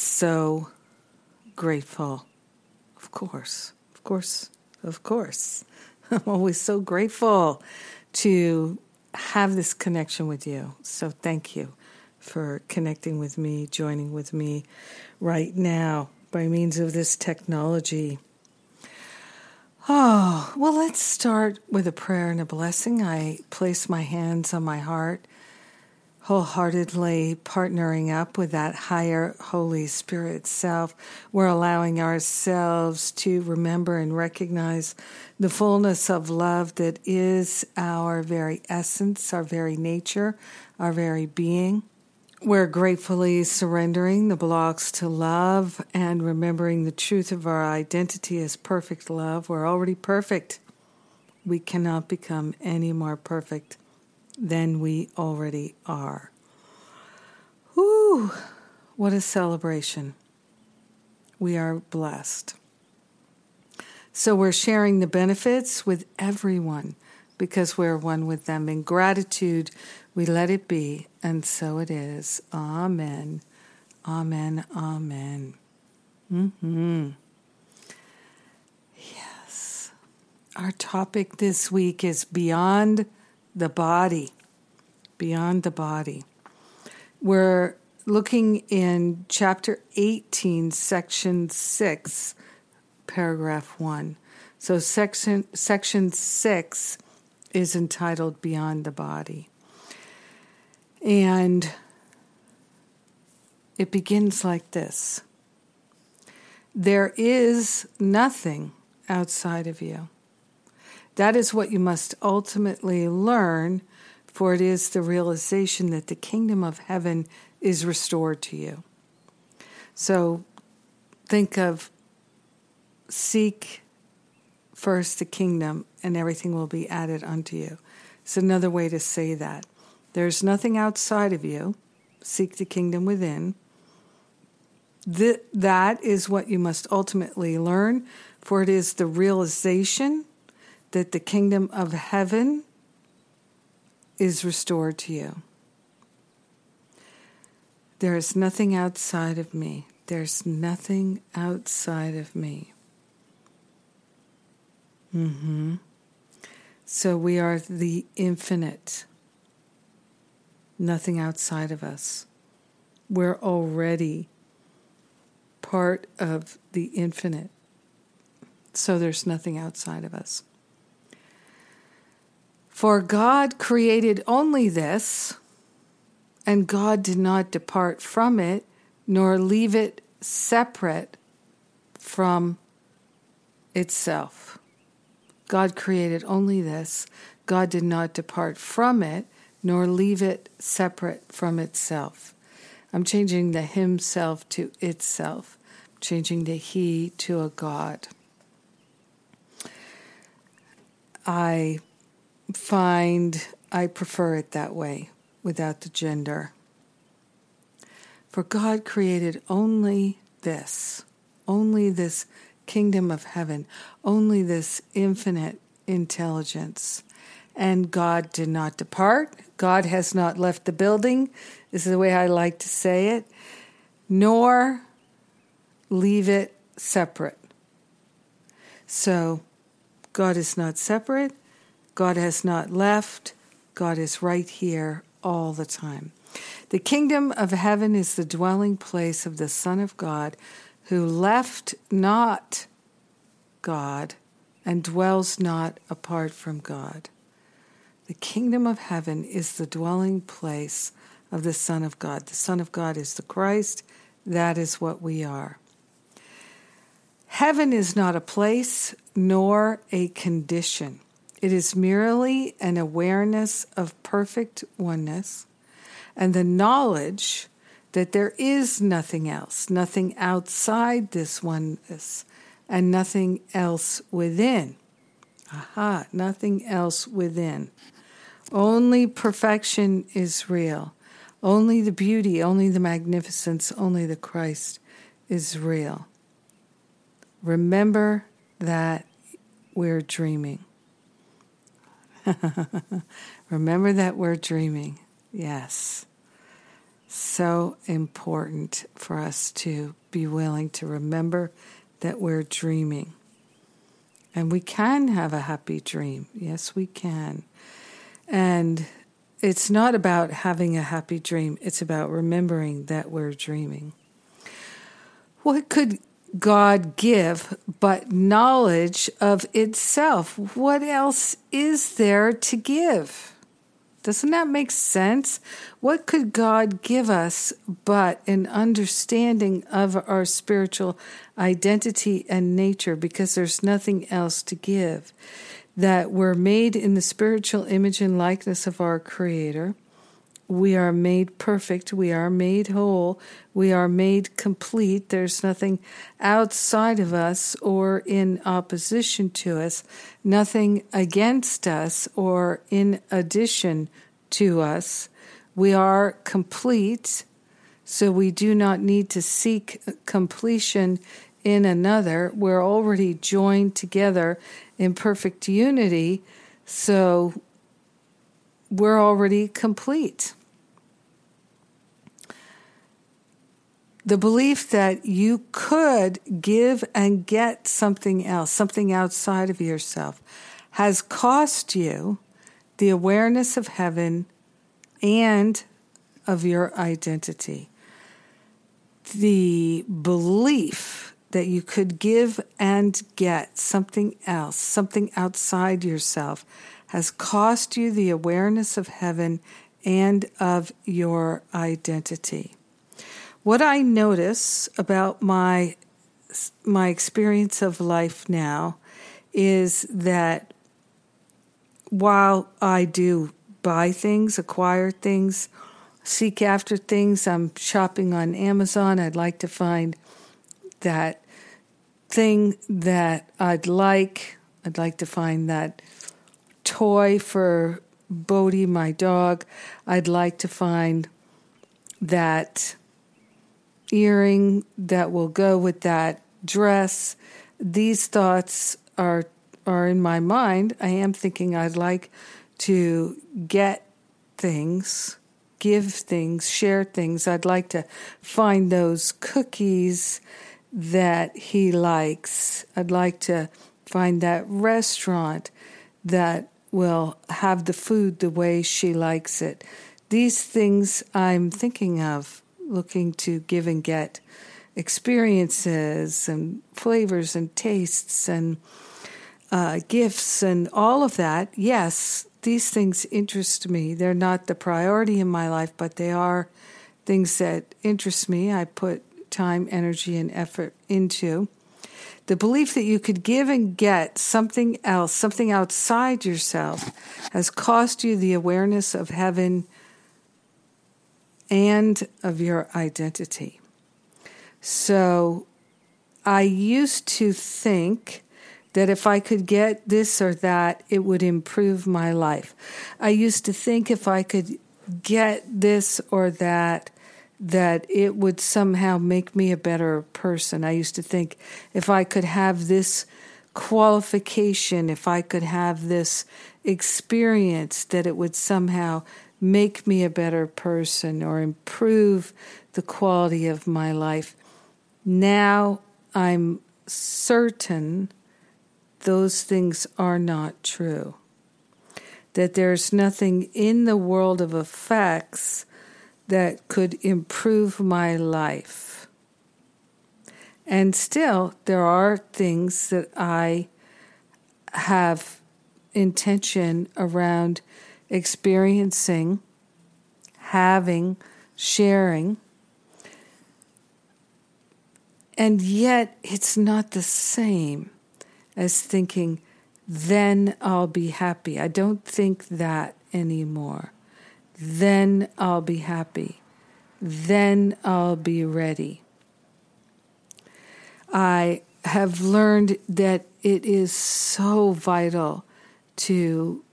so grateful. Of course. Of course. Of course. I'm always so grateful to have this connection with you. So thank you for connecting with me, joining with me right now by means of this technology. Oh, well, let's start with a prayer and a blessing. I place my hands on my heart, wholeheartedly partnering up with that higher Holy Spirit self. We're allowing ourselves to remember and recognize the fullness of love that is our very essence, our very nature, our very being. We're gratefully surrendering the blocks to love and remembering the truth of our identity as perfect love. We're already perfect. We cannot become any more perfect than we already are. Whew, what a celebration. We are blessed. So we're sharing the benefits with everyone because we're one with them. In gratitude, we let it be, and so it is. Amen. Amen. Amen. Hmm. Yes. Our topic this week is beyond the body. Beyond the body. We're looking in chapter 18, section 6, paragraph 1. So section section 6 is entitled Beyond the Body. And it begins like this There is nothing outside of you. That is what you must ultimately learn, for it is the realization that the kingdom of heaven is restored to you. So think of seek first the kingdom, and everything will be added unto you. It's another way to say that. There's nothing outside of you. Seek the kingdom within. Th- that is what you must ultimately learn, for it is the realization that the kingdom of heaven is restored to you. There is nothing outside of me. There's nothing outside of me. Mm-hmm. So we are the infinite, nothing outside of us. We're already part of the infinite. So there's nothing outside of us. For God created only this, and God did not depart from it, nor leave it separate from itself. God created only this. God did not depart from it, nor leave it separate from itself. I'm changing the himself to itself, I'm changing the he to a God. I find I prefer it that way without the gender. For God created only this, only this kingdom of heaven, only this infinite intelligence. And God did not depart. God has not left the building, this is the way I like to say it, nor leave it separate. So, God is not separate, God has not left, God is right here all the time. The kingdom of heaven is the dwelling place of the Son of God who left not God and dwells not apart from God. The kingdom of heaven is the dwelling place of the Son of God. The Son of God is the Christ. That is what we are. Heaven is not a place nor a condition. It is merely an awareness of perfect oneness and the knowledge that there is nothing else, nothing outside this oneness, and nothing else within. Aha, nothing else within. Only perfection is real. Only the beauty, only the magnificence, only the Christ is real. Remember that we're dreaming. Remember that we're dreaming. Yes. So important for us to be willing to remember that we're dreaming. And we can have a happy dream. Yes, we can. And it's not about having a happy dream, it's about remembering that we're dreaming. What could God give but knowledge of itself? What else is there to give? Doesn't that make sense? What could God give us but an understanding of our spiritual identity and nature because there's nothing else to give? That we're made in the spiritual image and likeness of our Creator we are made perfect, we are made whole, we are made complete. There's nothing outside of us or in opposition to us, nothing against us or in addition to us. We are complete, so we do not need to seek completion in another. We're already joined together in perfect unity, so we're already complete. The belief that you could give and get something else, something outside of yourself, has cost you the awareness of heaven and of your identity. The belief that you could give and get something else, something outside yourself, has cost you the awareness of heaven and of your identity. What I notice about my my experience of life now is that while I do buy things, acquire things, seek after things, I'm shopping on Amazon. I'd like to find that thing that I'd like. I'd like to find that toy for Bodhi, my dog. I'd like to find that earring that will go with that dress. These thoughts are are in my mind. I am thinking I'd like to get things, give things, share things. I'd like to find those cookies that he likes. I'd like to find that restaurant that will have the food the way she likes it. These things I'm thinking of looking to give and get experiences and flavors and tastes and uh, gifts and all of that, yes, these things interest me. They're not the priority in my life, but they are things that interest me. I put time, energy, and effort into. The belief that you could give and get something else, something outside yourself, has cost you the awareness of heaven and of your identity. So I used to think that if I could get this or that, it would improve my life. I used to think if I could get this or that, that it would somehow make me a better person. I used to think if I could have this qualification, if I could have this experience, that it would somehow make me a better person or improve the quality of my life. Now I'm certain those things are not true. that there's nothing in the world of effects that could improve my life. And still, there are things that I have intention around experiencing, having, sharing. And yet, it's not the same as thinking, then I'll be happy. I don't think that anymore. Then I'll be happy. Then I'll be ready. I have learned that it is so vital to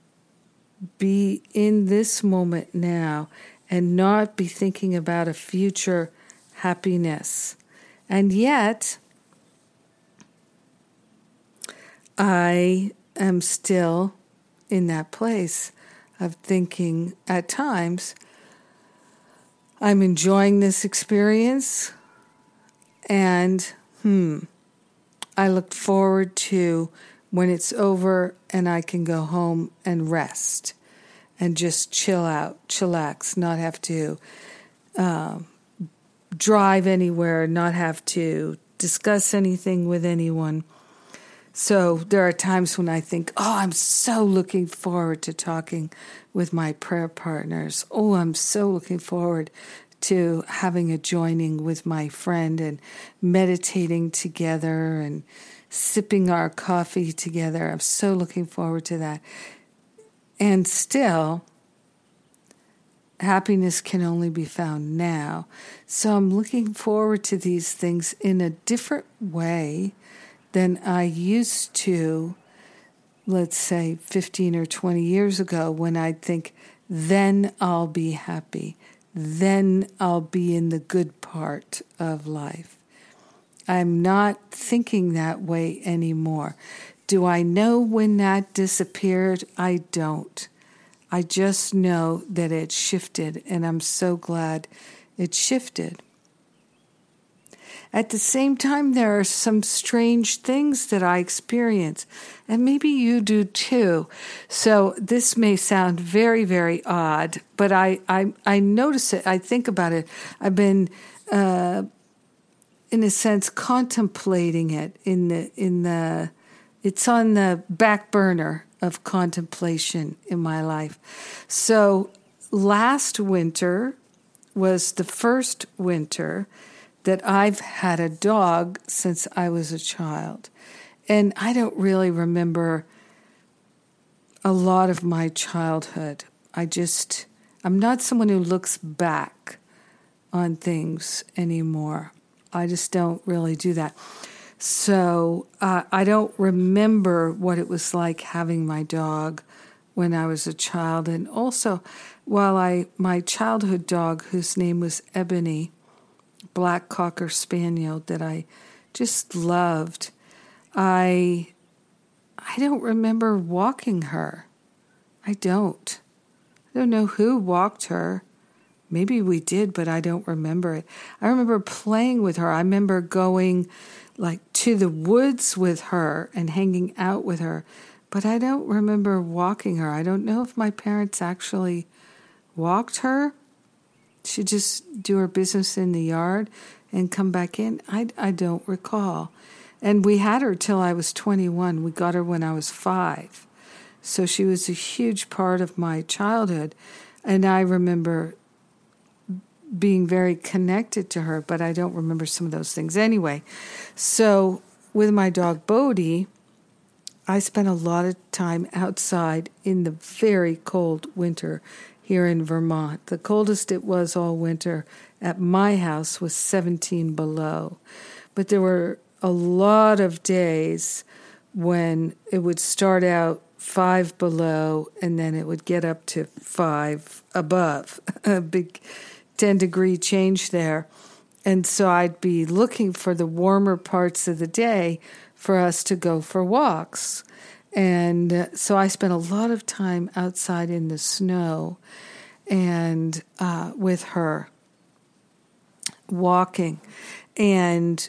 be in this moment now and not be thinking about a future happiness. And yet, I am still in that place of thinking at times, I'm enjoying this experience, and hmm, I look forward to when it's over and I can go home and rest and just chill out, chillax, not have to uh, drive anywhere, not have to discuss anything with anyone. So there are times when I think, oh, I'm so looking forward to talking with my prayer partners. Oh, I'm so looking forward to having a joining with my friend and meditating together and sipping our coffee together. I'm so looking forward to that. And still, happiness can only be found now. So I'm looking forward to these things in a different way than I used to, let's say 15 or 20 years ago, when I'd think, then I'll be happy then I'll be in the good part of life. I'm not thinking that way anymore. Do I know when that disappeared? I don't. I just know that it shifted, and I'm so glad it shifted. At the same time, there are some strange things that I experience, and maybe you do too. So this may sound very, very odd, but I, I, I notice it. I think about it. I've been, uh, in a sense, contemplating it in the in the. It's on the back burner of contemplation in my life. So last winter was the first winter that I've had a dog since I was a child. And I don't really remember a lot of my childhood. I just, I'm not someone who looks back on things anymore. I just don't really do that. So uh, I don't remember what it was like having my dog when I was a child. And also, while I, my childhood dog, whose name was Ebony, black cocker spaniel that I just loved. I I don't remember walking her. I don't. I don't know who walked her. Maybe we did, but I don't remember it. I remember playing with her. I remember going like to the woods with her and hanging out with her, but I don't remember walking her. I don't know if my parents actually walked her she'd just do her business in the yard and come back in. I, I don't recall. And we had her till I was 21. We got her when I was five. So she was a huge part of my childhood. And I remember being very connected to her, but I don't remember some of those things anyway. So with my dog Bodhi, I spent a lot of time outside in the very cold winter here in Vermont. The coldest it was all winter at my house was 17 below. But there were a lot of days when it would start out five below and then it would get up to five above, a big 10 degree change there. And so I'd be looking for the warmer parts of the day for us to go for walks. And uh, so I spent a lot of time outside in the snow and uh, with her walking. And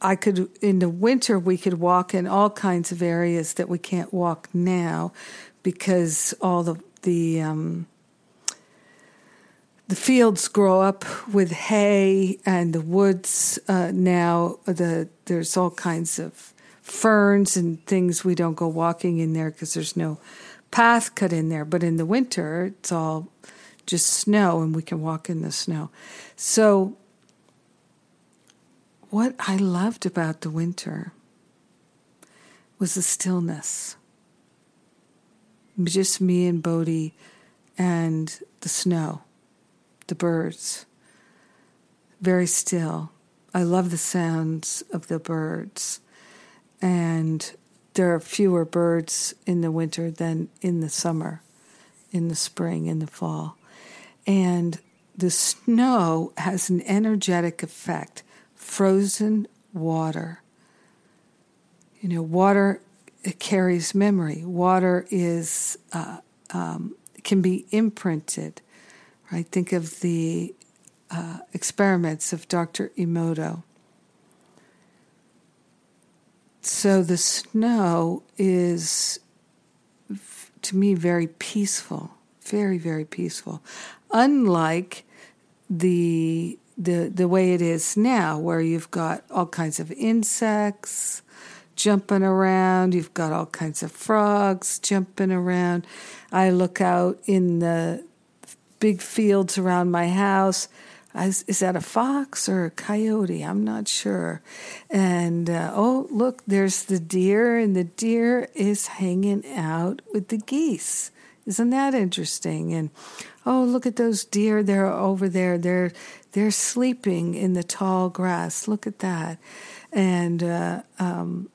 I could, in the winter, we could walk in all kinds of areas that we can't walk now because all the the um, the fields grow up with hay, and the woods uh, now the there's all kinds of ferns and things. We don't go walking in there because there's no path cut in there. But in the winter, it's all just snow, and we can walk in the snow. So, what I loved about the winter was the stillness. Just me and Bodhi and the snow the birds. Very still. I love the sounds of the birds. And there are fewer birds in the winter than in the summer, in the spring, in the fall. And the snow has an energetic effect. Frozen water. You know, water carries memory. Water is uh, um, can be imprinted Right? Think of the uh, experiments of Dr. Emoto. So the snow is, to me, very peaceful, very, very peaceful. Unlike the the the way it is now, where you've got all kinds of insects jumping around, you've got all kinds of frogs jumping around. I look out in the big fields around my house. Is, is, that a fox or a coyote? I'm not sure. And uh, oh, look, there's the deer, and the deer is hanging out with the geese. Isn't that interesting? And oh, look at those deer. They're over there. They're they're sleeping in the tall grass. Look at that. And uh, um,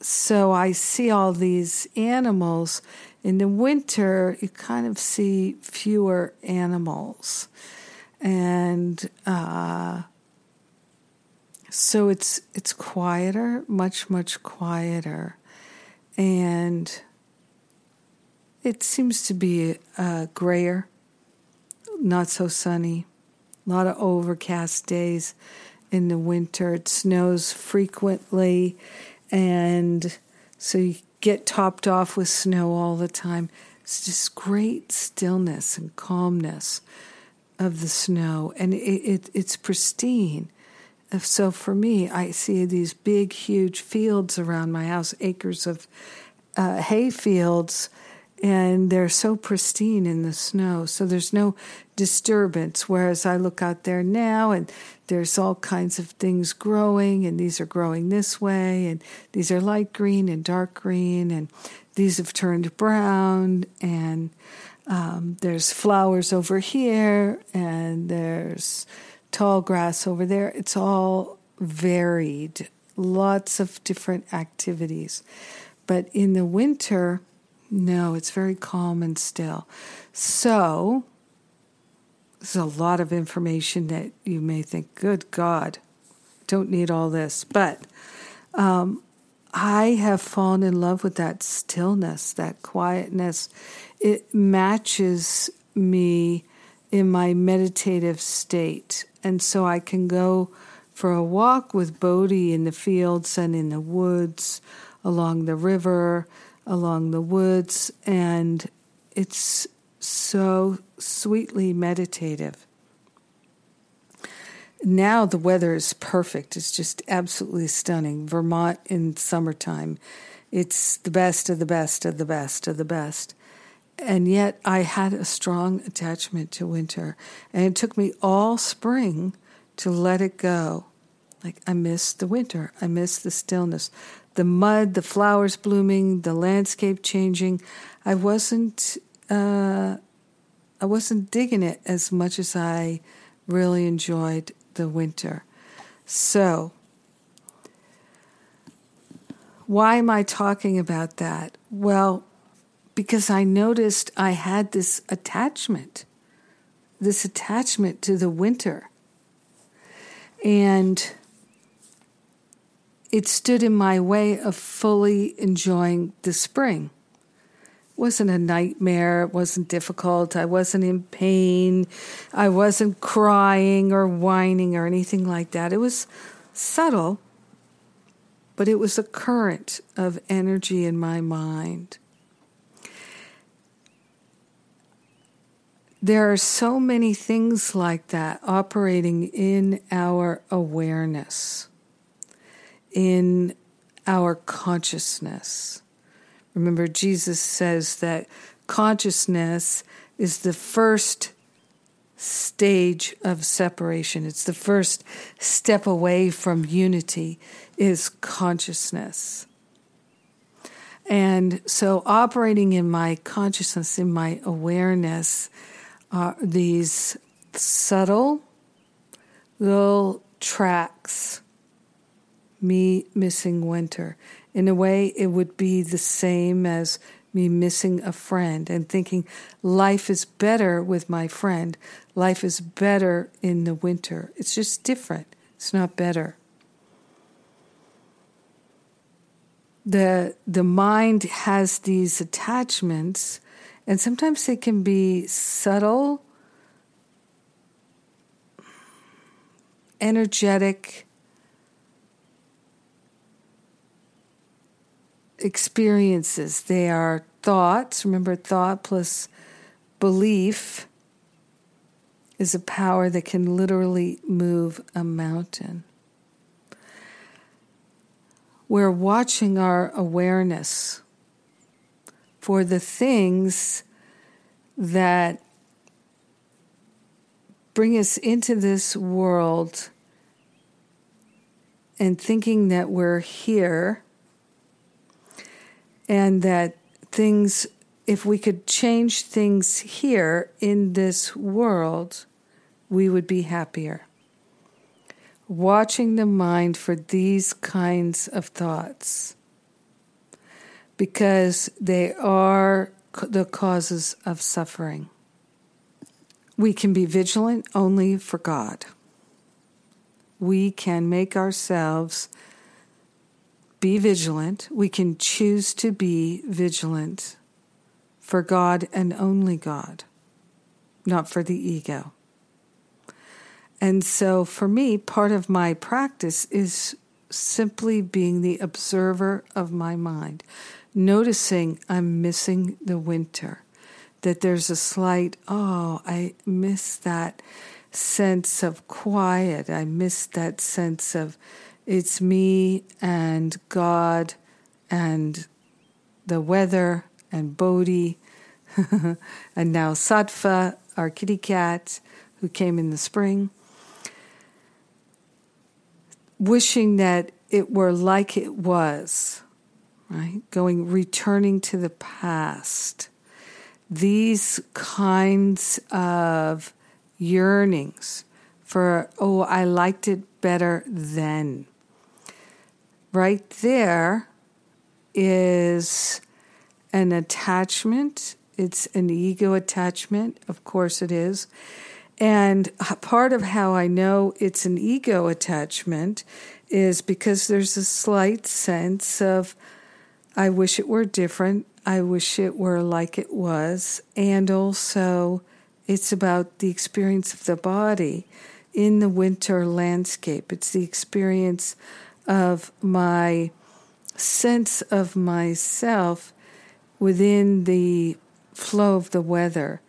so I see all these animals in the winter, you kind of see fewer animals. And uh, so it's it's quieter, much much quieter, and it seems to be uh, grayer, not so sunny. A lot of overcast days in the winter. It snows frequently, and so you get topped off with snow all the time. It's just great stillness and calmness of the snow, and it, it, it's pristine. So for me, I see these big, huge fields around my house, acres of uh, hay fields and they're so pristine in the snow. So there's no disturbance. Whereas I look out there now and there's all kinds of things growing, and these are growing this way, and these are light green and dark green, and these have turned brown, and um, there's flowers over here, and there's tall grass over there. It's all varied, lots of different activities. But in the winter, no, it's very calm and still. So, there's a lot of information that you may think, good God, don't need all this. But um, I have fallen in love with that stillness, that quietness. It matches me in my meditative state. And so I can go for a walk with Bodhi in the fields and in the woods, along the river, along the woods, and it's so sweetly meditative. Now the weather is perfect. It's just absolutely stunning. Vermont in summertime. It's the best of the best of the best of the best. And yet I had a strong attachment to winter. And it took me all spring to let it go. Like I miss the winter. I miss the stillness the mud, the flowers blooming, the landscape changing. I wasn't uh, I wasn't digging it as much as I really enjoyed the winter. So, why am I talking about that? Well, because I noticed I had this attachment, this attachment to the winter. And it stood in my way of fully enjoying the spring. It wasn't a nightmare, it wasn't difficult, I wasn't in pain, I wasn't crying or whining or anything like that. It was subtle, but it was a current of energy in my mind. There are so many things like that operating in our awareness, in our consciousness. Remember, Jesus says that consciousness is the first stage of separation. It's the first step away from unity is consciousness. And so operating in my consciousness, in my awareness, are these subtle little tracks. Me missing winter. In a way, it would be the same as me missing a friend and thinking life is better with my friend. Life is better in the winter. It's just different. It's not better. The the mind has these attachments and sometimes they can be subtle energetic experiences. They are thoughts. Remember, thought plus belief is a power that can literally move a mountain. We're watching our awareness for the things that bring us into this world and thinking that we're here and that things, if we could change things here in this world, we would be happier. Watching the mind for these kinds of thoughts because they are the causes of suffering. We can be vigilant only for God. We can make ourselves be vigilant. We can choose to be vigilant for God and only God, not for the ego. And so for me, part of my practice is simply being the observer of my mind, noticing I'm missing the winter, that there's a slight, oh, I miss that sense of quiet. I miss that sense of it's me and God and the weather and Bodhi and now Sattva, our kitty cat who came in the spring. Wishing that it were like it was, right? Going, returning to the past. These kinds of yearnings for, oh, I liked it better then right there is an attachment. It's an ego attachment, of course it is. And part of how I know it's an ego attachment is because there's a slight sense of, I wish it were different. I wish it were like it was. And also, it's about the experience of the body in the winter landscape. It's the experience of my sense of myself within the flow of the weather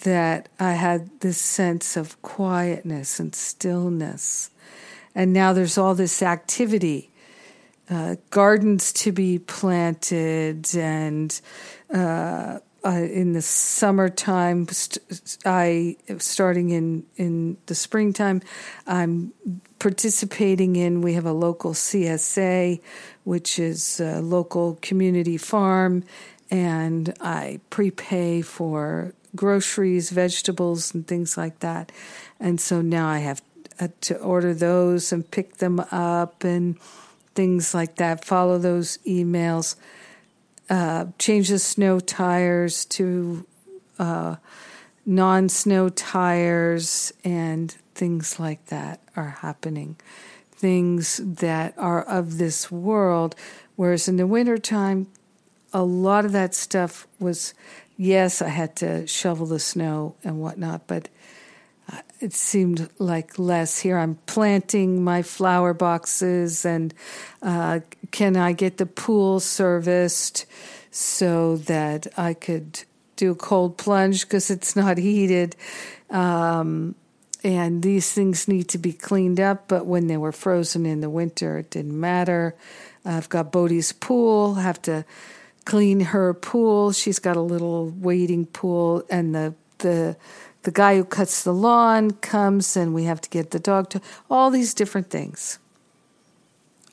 that I had this sense of quietness and stillness. And now there's all this activity, uh, gardens to be planted, and uh, uh, in the summertime, st- I starting in in the springtime, I'm participating in. We have a local CSA, which is a local community farm, and I prepay for groceries, vegetables, and things like that. And so now I have uh, to order those and pick them up and things like that. Follow those emails uh, change the snow tires to uh, non snow tires, and things like that are happening. Things that are of this world. Whereas in the wintertime, a lot of that stuff was, yes, I had to shovel the snow and whatnot, but uh, it seemed like less. Here I'm planting my flower boxes, and uh, can I get the pool serviced so that I could do a cold plunge because it's not heated. Um, and these things need to be cleaned up, but when they were frozen in the winter, it didn't matter. I've got Bodhi's pool, have to clean her pool. She's got a little waiting pool, and the the the guy who cuts the lawn comes, and we have to get the dog to all these different things,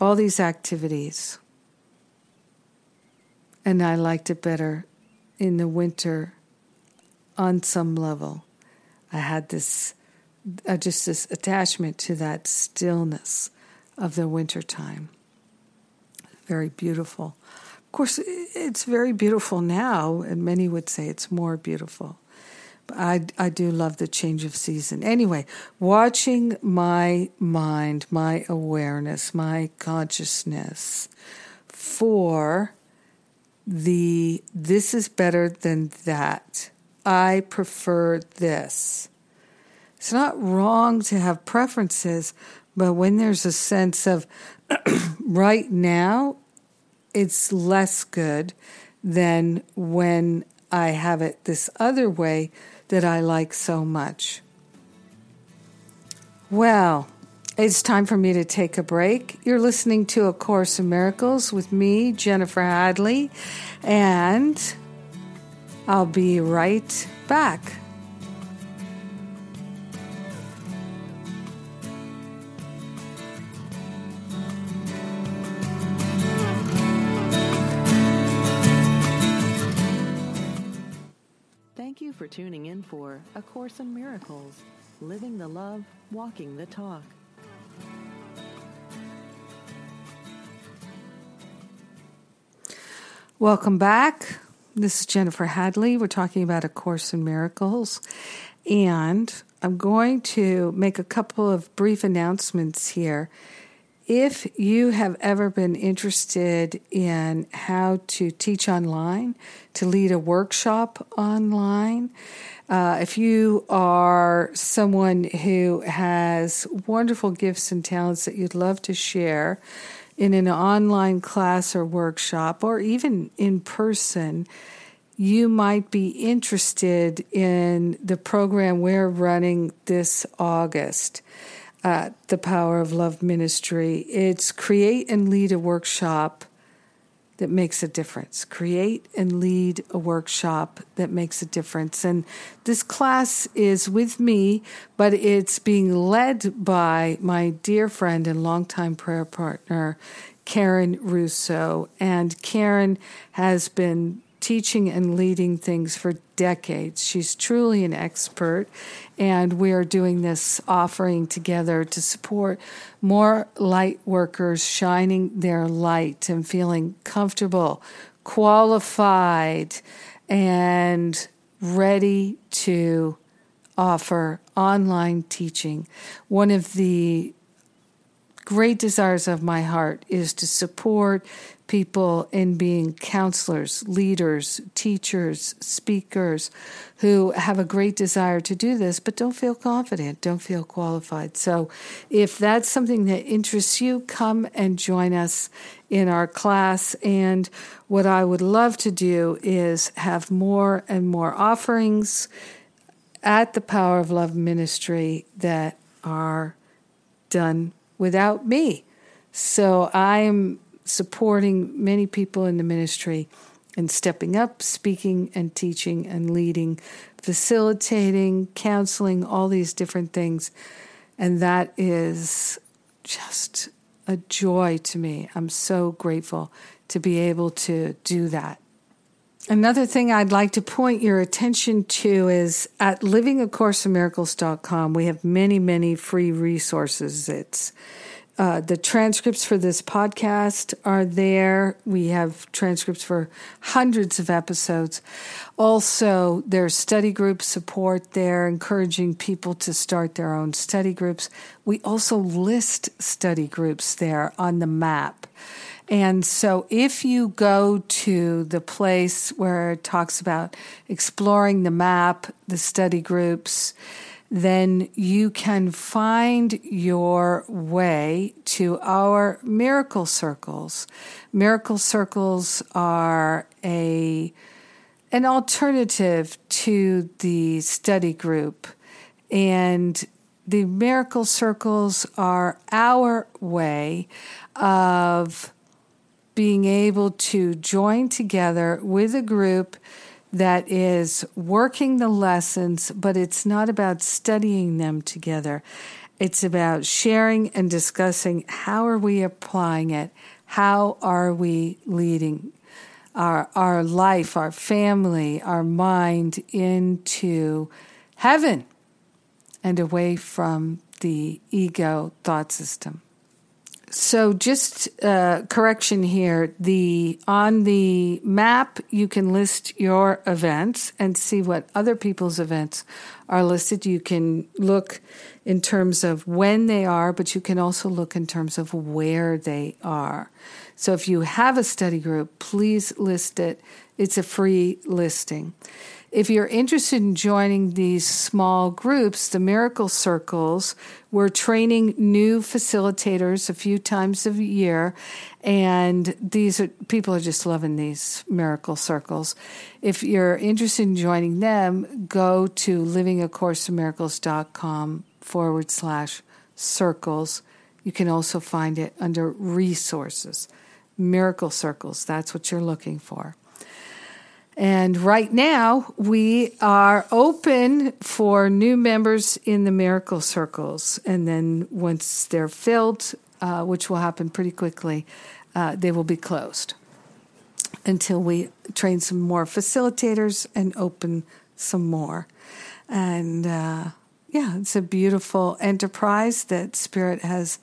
all these activities. And I liked it better in the winter on some level. I had this, uh, just this attachment to that stillness of the winter time. Very beautiful. Of course, it's very beautiful now, and many would say it's more beautiful. But I, I do love the change of season. Anyway, watching my mind, my awareness, my consciousness for the this is better than that. I prefer this. It's not wrong to have preferences, but when there's a sense of right now, it's less good than when I have it this other way that I like so much. Well, it's time for me to take a break. You're listening to A Course in Miracles with me, Jennifer Hadley, and I'll be right back. Tuning in for A Course in Miracles Living the Love, Walking the Talk. Welcome back. This is Jennifer Hadley. We're talking about A Course in Miracles. And I'm going to make a couple of brief announcements here. If you have ever been interested in how to teach online, to lead a workshop online, uh, if you are someone who has wonderful gifts and talents that you'd love to share, in an online class or workshop, or even in person, you might be interested in the program we're running this August at the Power of Love Ministry. It's Create and Lead a Workshop that makes a difference. Create and lead a workshop that makes a difference. And this class is with me, but it's being led by my dear friend and longtime prayer partner, Karen Russo. And Karen has been teaching and leading things for decades. She's truly an expert, and we are doing this offering together to support more light workers shining their light and feeling comfortable, qualified, and ready to offer online teaching. One of the great desires of my heart is to support people in being counselors, leaders, teachers, speakers who have a great desire to do this but don't feel confident, don't feel qualified. So, if that's something that interests you, come and join us in our class. And what I would love to do is have more and more offerings at the Power of Love Ministry that are done without me. So I am supporting many people in the ministry and stepping up, speaking and teaching and leading, facilitating, counseling, all these different things. And that is just a joy to me. I'm so grateful to be able to do that. Another thing I'd like to point your attention to is at livingacourseinmiracles.com, we have many, many free resources. It's uh, the transcripts for this podcast are there. We have transcripts for hundreds of episodes. Also, there's study group support there, encouraging people to start their own study groups. We also list study groups there on the map. And so if you go to the place where it talks about exploring the map, the study groups, then you can find your way to our miracle circles. Miracle circles are a an alternative to the study group. And the miracle circles are our way of being able to join together with a group that is working the lessons, but it's not about studying them together. It's about sharing and discussing how are we applying it? How are we leading our, our life, our family, our mind into heaven and away from the ego thought system? So, just uh, correction here: the on the map you can list your events and see what other people's events are listed. You can look in terms of when they are, but you can also look in terms of where they are. So, if you have a study group, please list it. It's a free listing. If you're interested in joining these small groups, the Miracle Circles, we're training new facilitators a few times a year, and these are, people are just loving these Miracle Circles. If you're interested in joining them, go to livingacourseofmiracles.com forward slash circles. You can also find it under resources. Miracle Circles, that's what you're looking for. And right now, we are open for new members in the Miracle Circles. And then once they're filled, uh, which will happen pretty quickly, uh, they will be closed until we train some more facilitators and open some more. And uh, yeah, it's a beautiful enterprise that Spirit has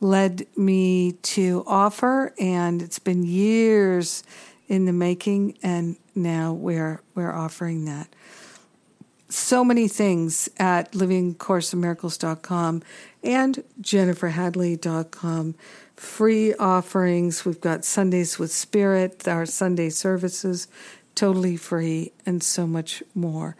led me to offer. And it's been years in the making, and now we're we're offering that. So many things at livingcourseofmiracles.com and jenniferhadley.com. Free offerings. We've got Sundays with Spirit, our Sunday services, totally free, and so much more.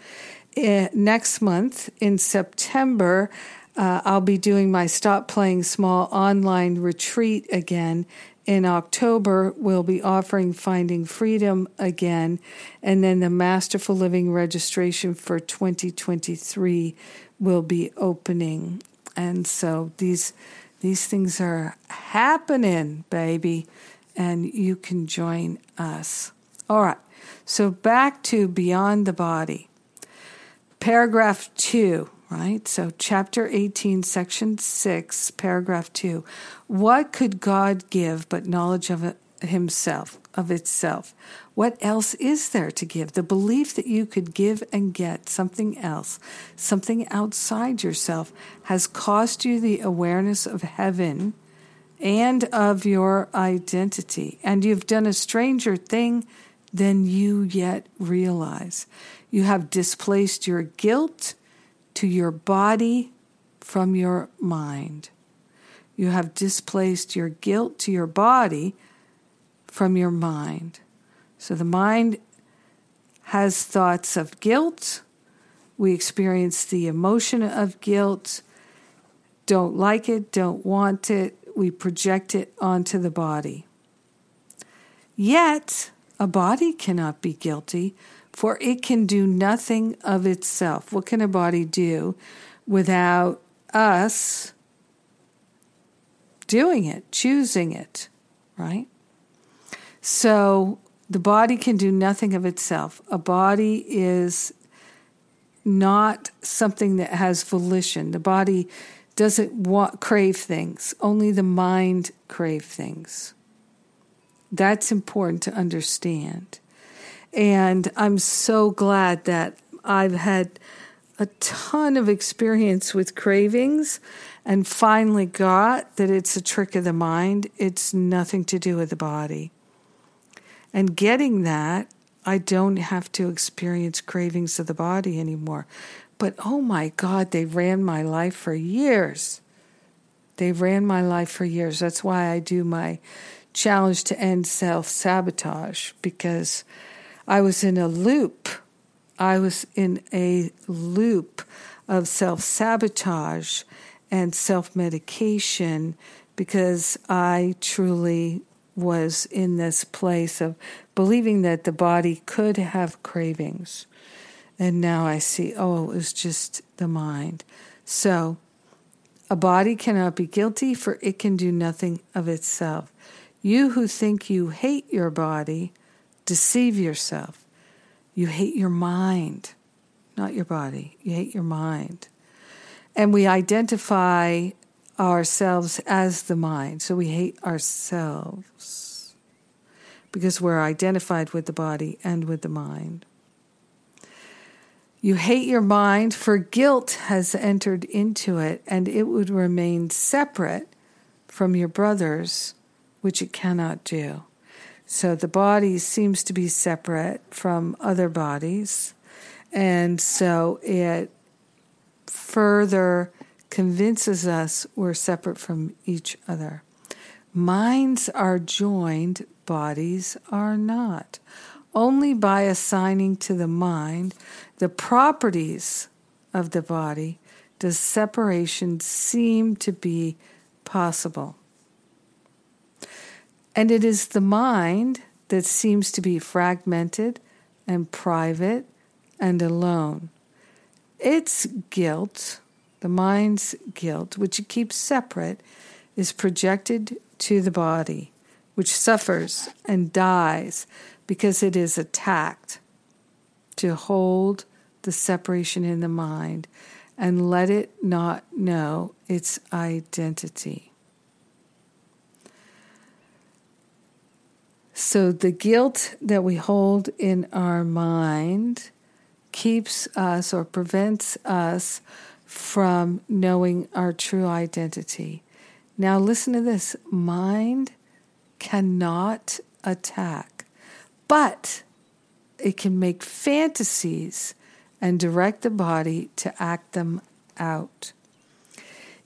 Uh, next month in September, uh, I'll be doing my Stop Playing Small online retreat again in October, we'll be offering Finding Freedom again, and then the Masterful Living registration for 2023 will be opening. And so these these things are happening, baby, and you can join us. All right. So back to Beyond the Body. Paragraph 2 right? So, chapter 18, section 6, paragraph 2. What could God give but knowledge of himself, of itself? What else is there to give? The belief that you could give and get something else, something outside yourself, has cost you the awareness of heaven and of your identity. And you've done a stranger thing than you yet realize. You have displaced your guilt to your body from your mind. You have displaced your guilt to your body from your mind. So the mind has thoughts of guilt. We experience the emotion of guilt, don't like it, don't want it. We project it onto the body. Yet, a body cannot be guilty for it can do nothing of itself. What can a body do without us doing it, choosing it, right? So the body can do nothing of itself. A body is not something that has volition. The body doesn't want, crave things, only the mind crave things. That's important to understand. And I'm so glad that I've had a ton of experience with cravings and finally got that it's a trick of the mind. It's nothing to do with the body. And getting that, I don't have to experience cravings of the body anymore. But oh my God, they ran my life for years. They ran my life for years. That's why I do my challenge to end self sabotage because I was in a loop. I was in a loop of self sabotage and self medication because I truly was in this place of believing that the body could have cravings. And now I see, oh, it was just the mind. So, a body cannot be guilty, for it can do nothing of itself. You who think you hate your body, deceive yourself. You hate your mind, not your body. You hate your mind. And we identify ourselves as the mind. So we hate ourselves because we're identified with the body and with the mind. You hate your mind, for guilt has entered into it, and it would remain separate from your brothers, which it cannot do. So the body seems to be separate from other bodies, and so it further convinces us we're separate from each other. Minds are joined, bodies are not. Only by assigning to the mind the properties of the body does separation seem to be possible. And it is the mind that seems to be fragmented and private and alone. Its guilt, the mind's guilt, which it keeps separate, is projected to the body, which suffers and dies because it is attacked to hold the separation in the mind and let it not know its identity. So, the guilt that we hold in our mind keeps us or prevents us from knowing our true identity. Now, listen to this mind cannot attack, but it can make fantasies and direct the body to act them out.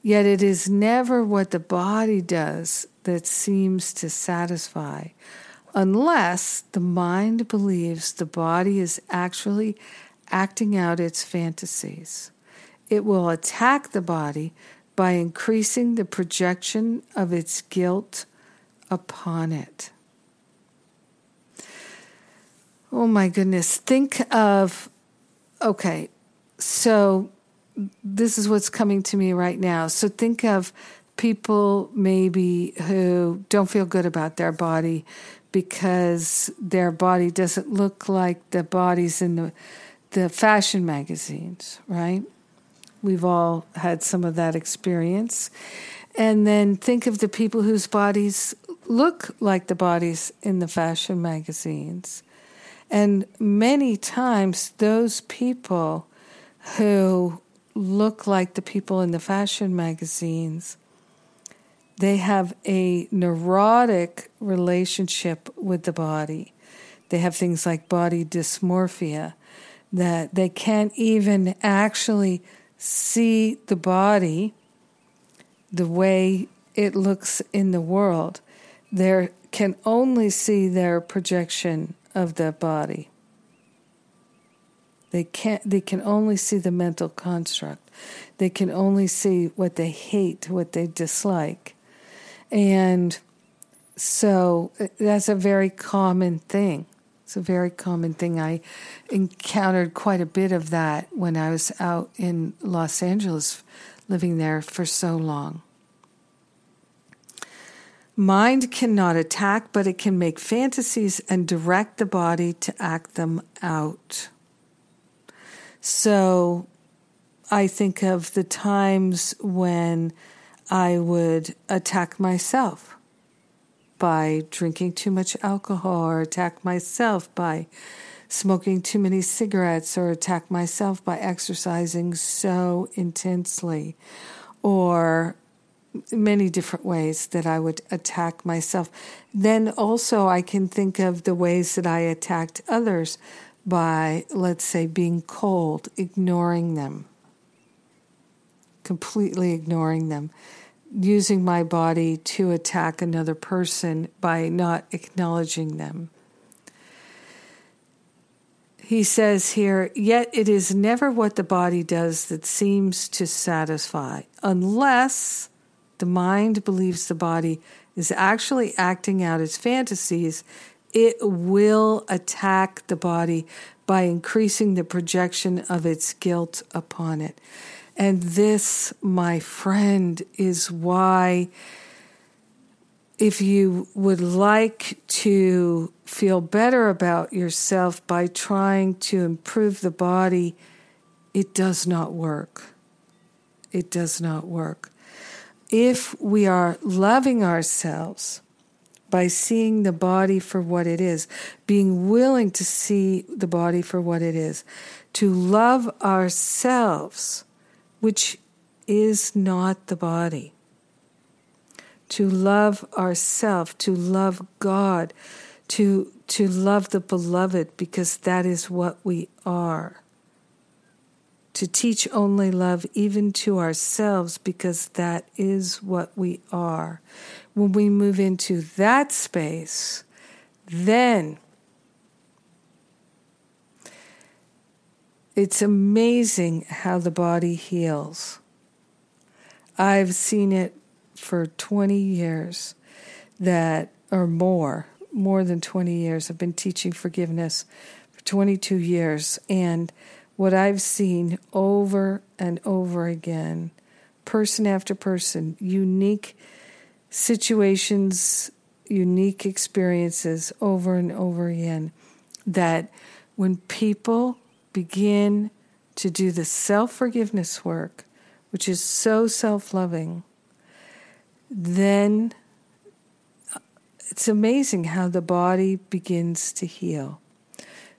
Yet it is never what the body does that seems to satisfy, unless the mind believes the body is actually acting out its fantasies. It will attack the body by increasing the projection of its guilt upon it. Oh my goodness. Think of, okay, so this is what's coming to me right now. So think of people maybe who don't feel good about their body because their body doesn't look like the bodies in the the fashion magazines, right? We've all had some of that experience. And then think of the people whose bodies look like the bodies in the fashion magazines. And many times, those people who look like the people in the fashion magazines, they have a neurotic relationship with the body. They have things like body dysmorphia, that they can't even actually see the body the way it looks in the world. They can only see their projection of the body. They can't they can only see the mental construct. They can only see what they hate, what they dislike. And so uh, that's a very common thing. It's a very common thing. I encountered quite a bit of that when I was out in Los Angeles, living there for so long. Mind cannot attack, but it can make fantasies and direct the body to act them out. So I think of the times when I would attack myself by drinking too much alcohol or attack myself by smoking too many cigarettes or attack myself by exercising so intensely or many different ways that I would attack myself. Then also, I can think of the ways that I attacked others by, let's say, being cold, ignoring them, completely ignoring them using my body to attack another person by not acknowledging them. He says here, yet it is never what the body does that seems to satisfy, unless the mind believes the body is actually acting out its fantasies, it will attack the body by increasing the projection of its guilt upon it. And this, my friend, is why if you would like to feel better about yourself by trying to improve the body, it does not work. It does not work. If we are loving ourselves by seeing the body for what it is, being willing to see the body for what it is, to love ourselves, which is not the body to love ourself, to love God, to to love the beloved because that is what we are. To teach only love even to ourselves because that is what we are. When we move into that space, then it's amazing how the body heals. I've seen it for 20 years that, or more, more than 20 years. I've been teaching forgiveness for 22 years. And what I've seen over and over again, person after person, unique situations, unique experiences over and over again, that when people begin to do the self forgiveness work, which is so self loving, then uh, it's amazing how the body begins to heal.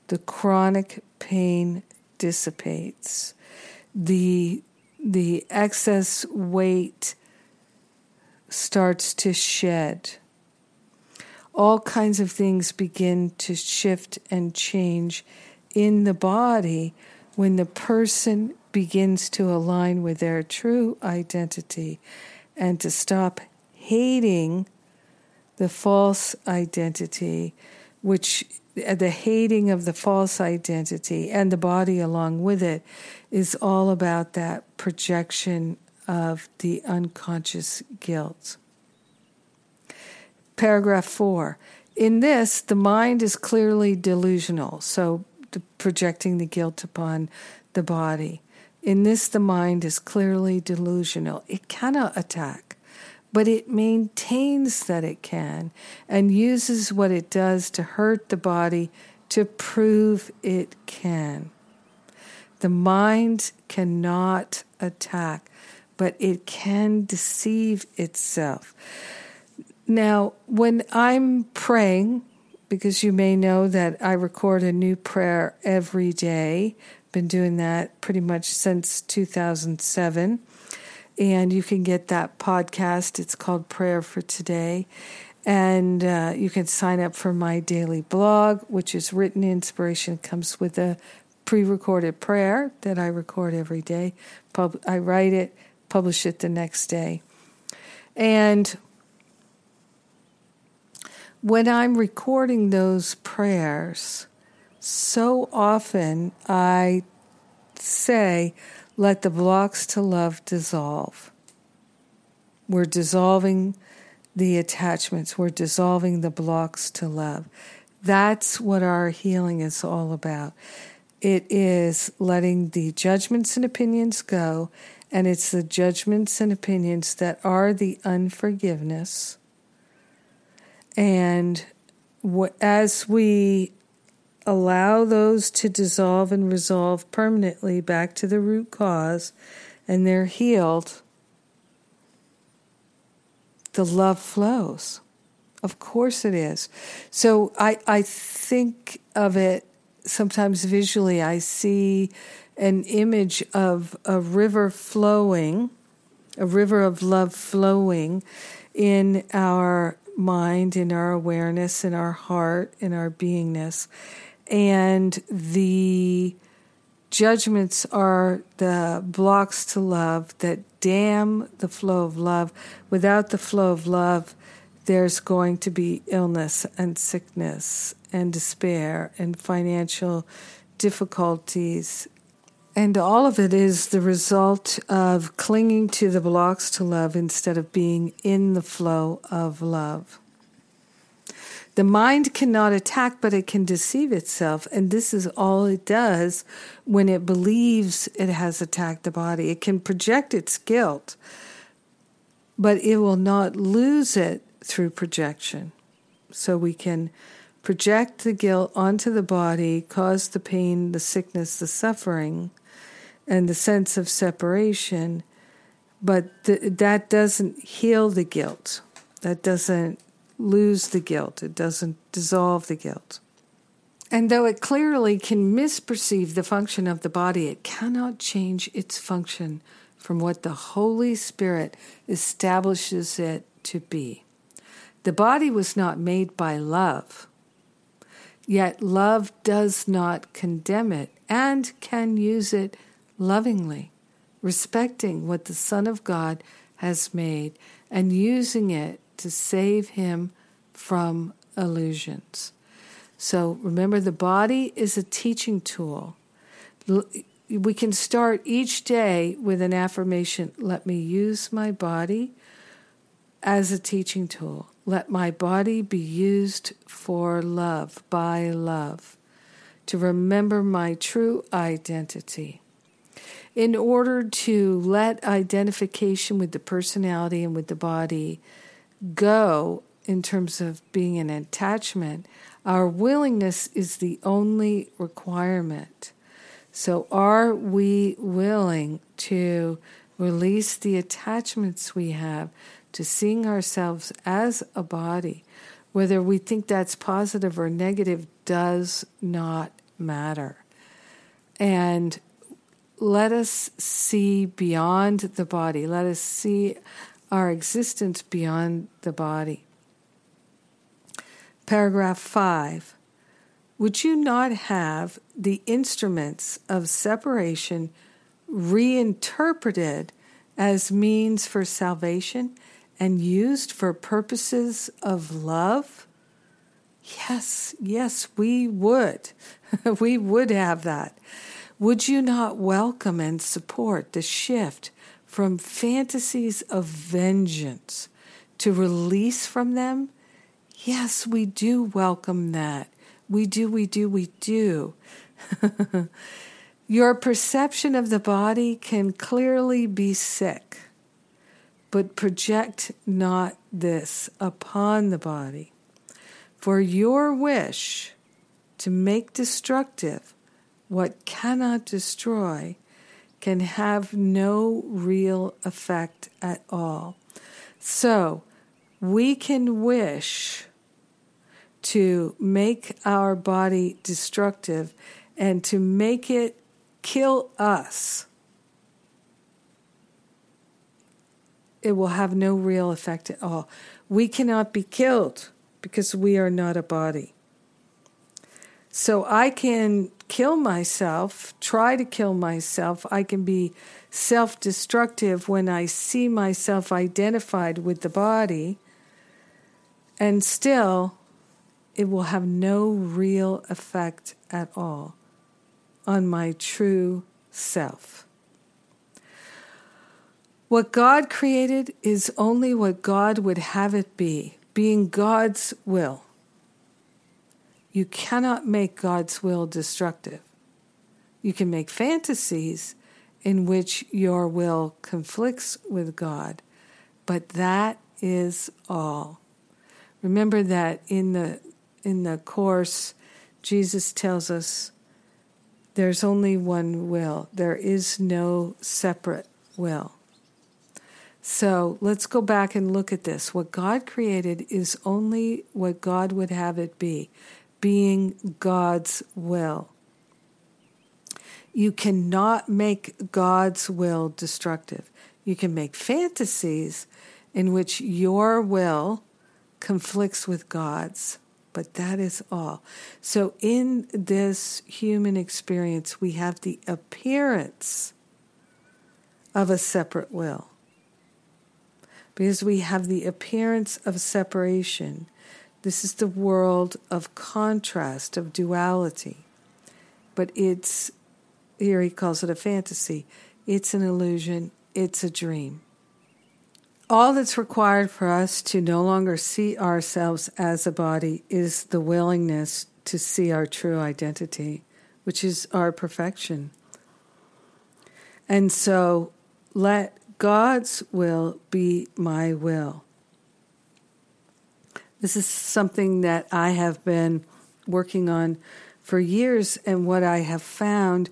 The chronic pain dissipates. The, the excess weight starts to shed. All kinds of things begin to shift and change in the body when the person begins to align with their true identity and to stop hating the false identity, which uh, the hating of the false identity and the body along with it is all about that projection of the unconscious guilt. Paragraph four. In this, the mind is clearly delusional, so projecting the guilt upon the body. In this, the mind is clearly delusional. It cannot attack, but it maintains that it can and uses what it does to hurt the body to prove it can. The mind cannot attack, but it can deceive itself. Now, when I'm praying, because you may know that I record a new prayer every day been doing that pretty much since 2007. And you can get that podcast. It's called Prayer for Today. And uh, you can sign up for my daily blog, which is written inspiration. Comes with a pre recorded prayer that I record every day. Pub- I write it, publish it the next day. And when I'm recording those prayers, so often I say, let the blocks to love dissolve. We're dissolving the attachments, we're dissolving the blocks to love. That's what our healing is all about. It is letting the judgments and opinions go, and it's the judgments and opinions that are the unforgiveness. And as we allow those to dissolve and resolve permanently back to the root cause and they're healed, the love flows. Of course it is. So I, I think of it sometimes visually. I see an image of a river flowing, a river of love flowing in our mind, in our awareness, in our heart, in our beingness and the judgments are the blocks to love that dam the flow of love. Without the flow of love, there's going to be illness and sickness and despair and financial difficulties And all of it is the result of clinging to the blocks to love instead of being in the flow of love. The mind cannot attack, but it can deceive itself. And this is all it does when it believes it has attacked the body. It can project its guilt, but it will not lose it through projection. So we can project the guilt onto the body, cause the pain, the sickness, the suffering, and the sense of separation, but th- that doesn't heal the guilt. That doesn't lose the guilt. It doesn't dissolve the guilt. And though it clearly can misperceive the function of the body, it cannot change its function from what the Holy Spirit establishes it to be. The body was not made by love, yet love does not condemn it and can use it lovingly, respecting what the Son of God has made and using it to save him from illusions. So remember, the body is a teaching tool. We can start each day with an affirmation let me use my body as a teaching tool. Let my body be used for love, by love, to remember my true identity in order to let identification with the personality and with the body go in terms of being an attachment, our willingness is the only requirement. So, are we willing to release the attachments we have to seeing ourselves as a body? Whether we think that's positive or negative does not matter. And let us see beyond the body. Let us see our existence beyond the body. Paragraph 5. Would you not have the instruments of separation reinterpreted as means for salvation and used for purposes of love? Yes, yes, we would. we would have that. Would you not welcome and support the shift from fantasies of vengeance to release from them? Yes, we do welcome that. We do, we do, we do. Your perception of the body can clearly be sick, but project not this upon the body. For your wish to make destructive what cannot destroy can have no real effect at all. So we can wish to make our body destructive and to make it kill us. It will have no real effect at all. We cannot be killed because we are not a body. So I can kill myself, try to kill myself. I can be self destructive when I see myself identified with the body, and still it will have no real effect at all on my true self. What God created is only what God would have it be, being God's will. You cannot make God's will destructive. You can make fantasies in which your will conflicts with God, but that is all. Remember that in the in the course Jesus tells us there's only one will. There is no separate will. So let's go back and look at this. What God created is only what God would have it be being God's will. You cannot make God's will destructive. You can make fantasies in which your will conflicts with God's, but that is all. So, in this human experience, we have the appearance of a separate will. Because we have the appearance of separation this is the world of contrast, of duality. But it's here he calls it a fantasy. It's an illusion, it's a dream. All that's required for us to no longer see ourselves as a body is the willingness to see our true identity, which is our perfection. And so let God's will be my will. This is something that I have been working on for years, and what I have found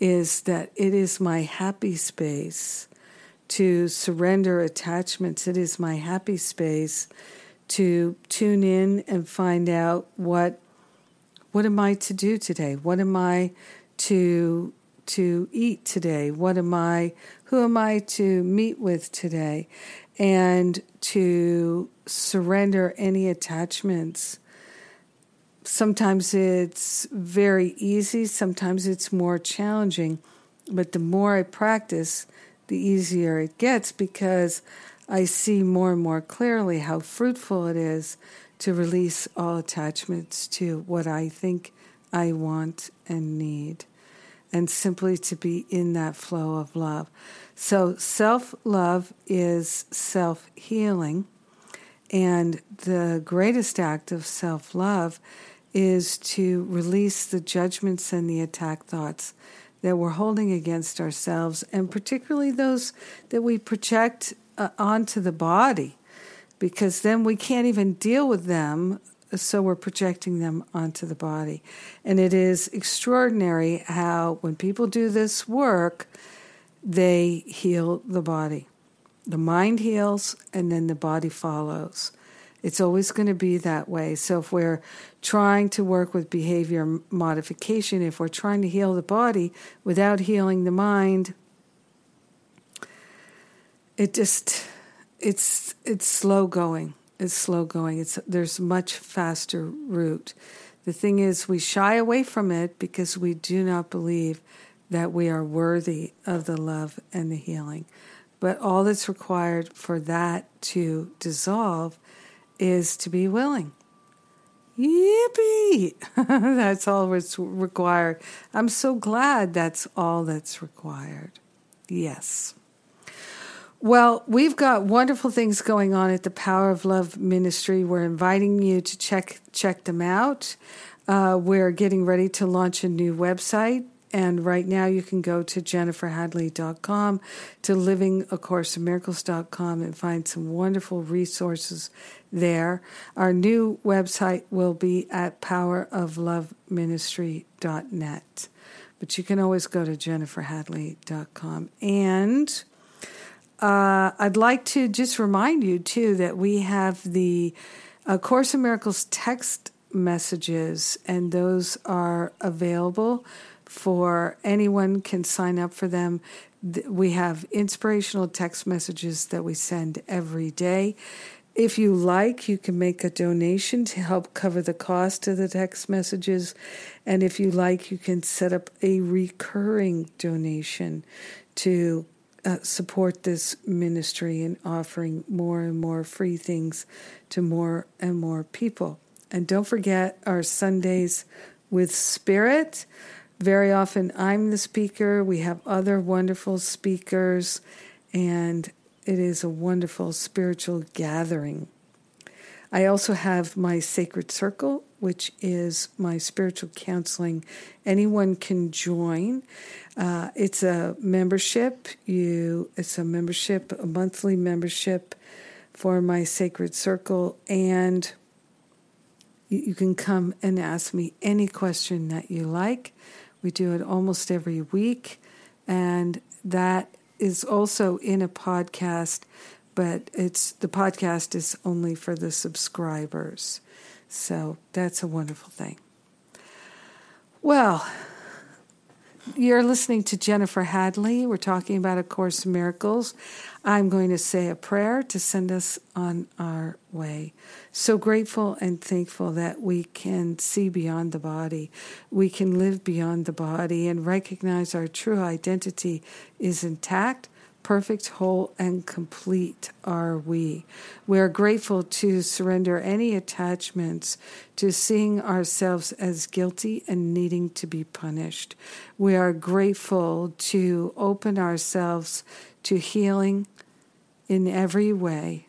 is that it is my happy space to surrender attachments. It is my happy space to tune in and find out what what am I to do today? What am I to to eat today? What am I who am I to meet with today? And to surrender any attachments. Sometimes it's very easy, sometimes it's more challenging, but the more I practice, the easier it gets because I see more and more clearly how fruitful it is to release all attachments to what I think I want and need, and simply to be in that flow of love. So, self love is self healing, and the greatest act of self love is to release the judgments and the attack thoughts that we're holding against ourselves, and particularly those that we project uh, onto the body, because then we can't even deal with them, so we're projecting them onto the body. And it is extraordinary how, when people do this work, they heal the body. The mind heals, and then the body follows. It's always going to be that way. So if we're trying to work with behavior modification, if we're trying to heal the body without healing the mind, it just it's it's slow going. It's slow going. It's there's much faster route. The thing is we shy away from it because we do not believe that we are worthy of the love and the healing. But all that's required for that to dissolve is to be willing. Yippee! that's all that's required. I'm so glad that's all that's required. Yes. Well, we've got wonderful things going on at the Power of Love Ministry. We're inviting you to check check them out. Uh, we're getting ready to launch a new website, and right now you can go to jenniferhadley.com to livingacourseinmiracles.com and find some wonderful resources there. Our new website will be at powerofloveministry.net. But you can always go to jenniferhadley.com. And uh, I'd like to just remind you, too, that we have the uh, Course in Miracles text messages, and those are available for anyone can sign up for them. We have inspirational text messages that we send every day. If you like, you can make a donation to help cover the cost of the text messages. And if you like, you can set up a recurring donation to uh, support this ministry in offering more and more free things to more and more people. And don't forget our Sundays with Spirit. Very often I'm the speaker. We have other wonderful speakers, and it is a wonderful spiritual gathering. I also have my Sacred Circle, which is my spiritual counseling. Anyone can join. Uh, it's a membership. You, it's a membership, a monthly membership for my Sacred Circle, and you, you can come and ask me any question that you like. We do it almost every week, and that is also in a podcast, but it's the podcast is only for the subscribers. So that's a wonderful thing. Well, you're listening to Jennifer Hadley. We're talking about A Course in Miracles. I'm going to say a prayer to send us on our way. So grateful and thankful that we can see beyond the body. We can live beyond the body and recognize our true identity is intact, Perfect, whole, and complete are we. We are grateful to surrender any attachments to seeing ourselves as guilty and needing to be punished. We are grateful to open ourselves to healing in every way,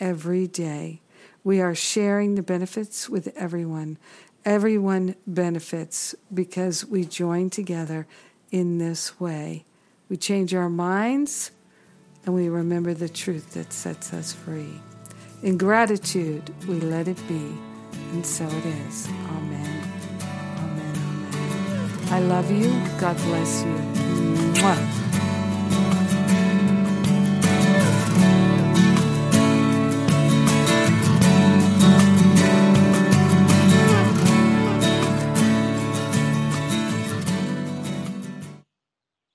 every day. We are sharing the benefits with everyone. Everyone benefits because we join together in this way. We change our minds and we remember the truth that sets us free. In gratitude, we let it be, and so it is. Amen. Amen. Amen. I love you. God bless you. Mwah.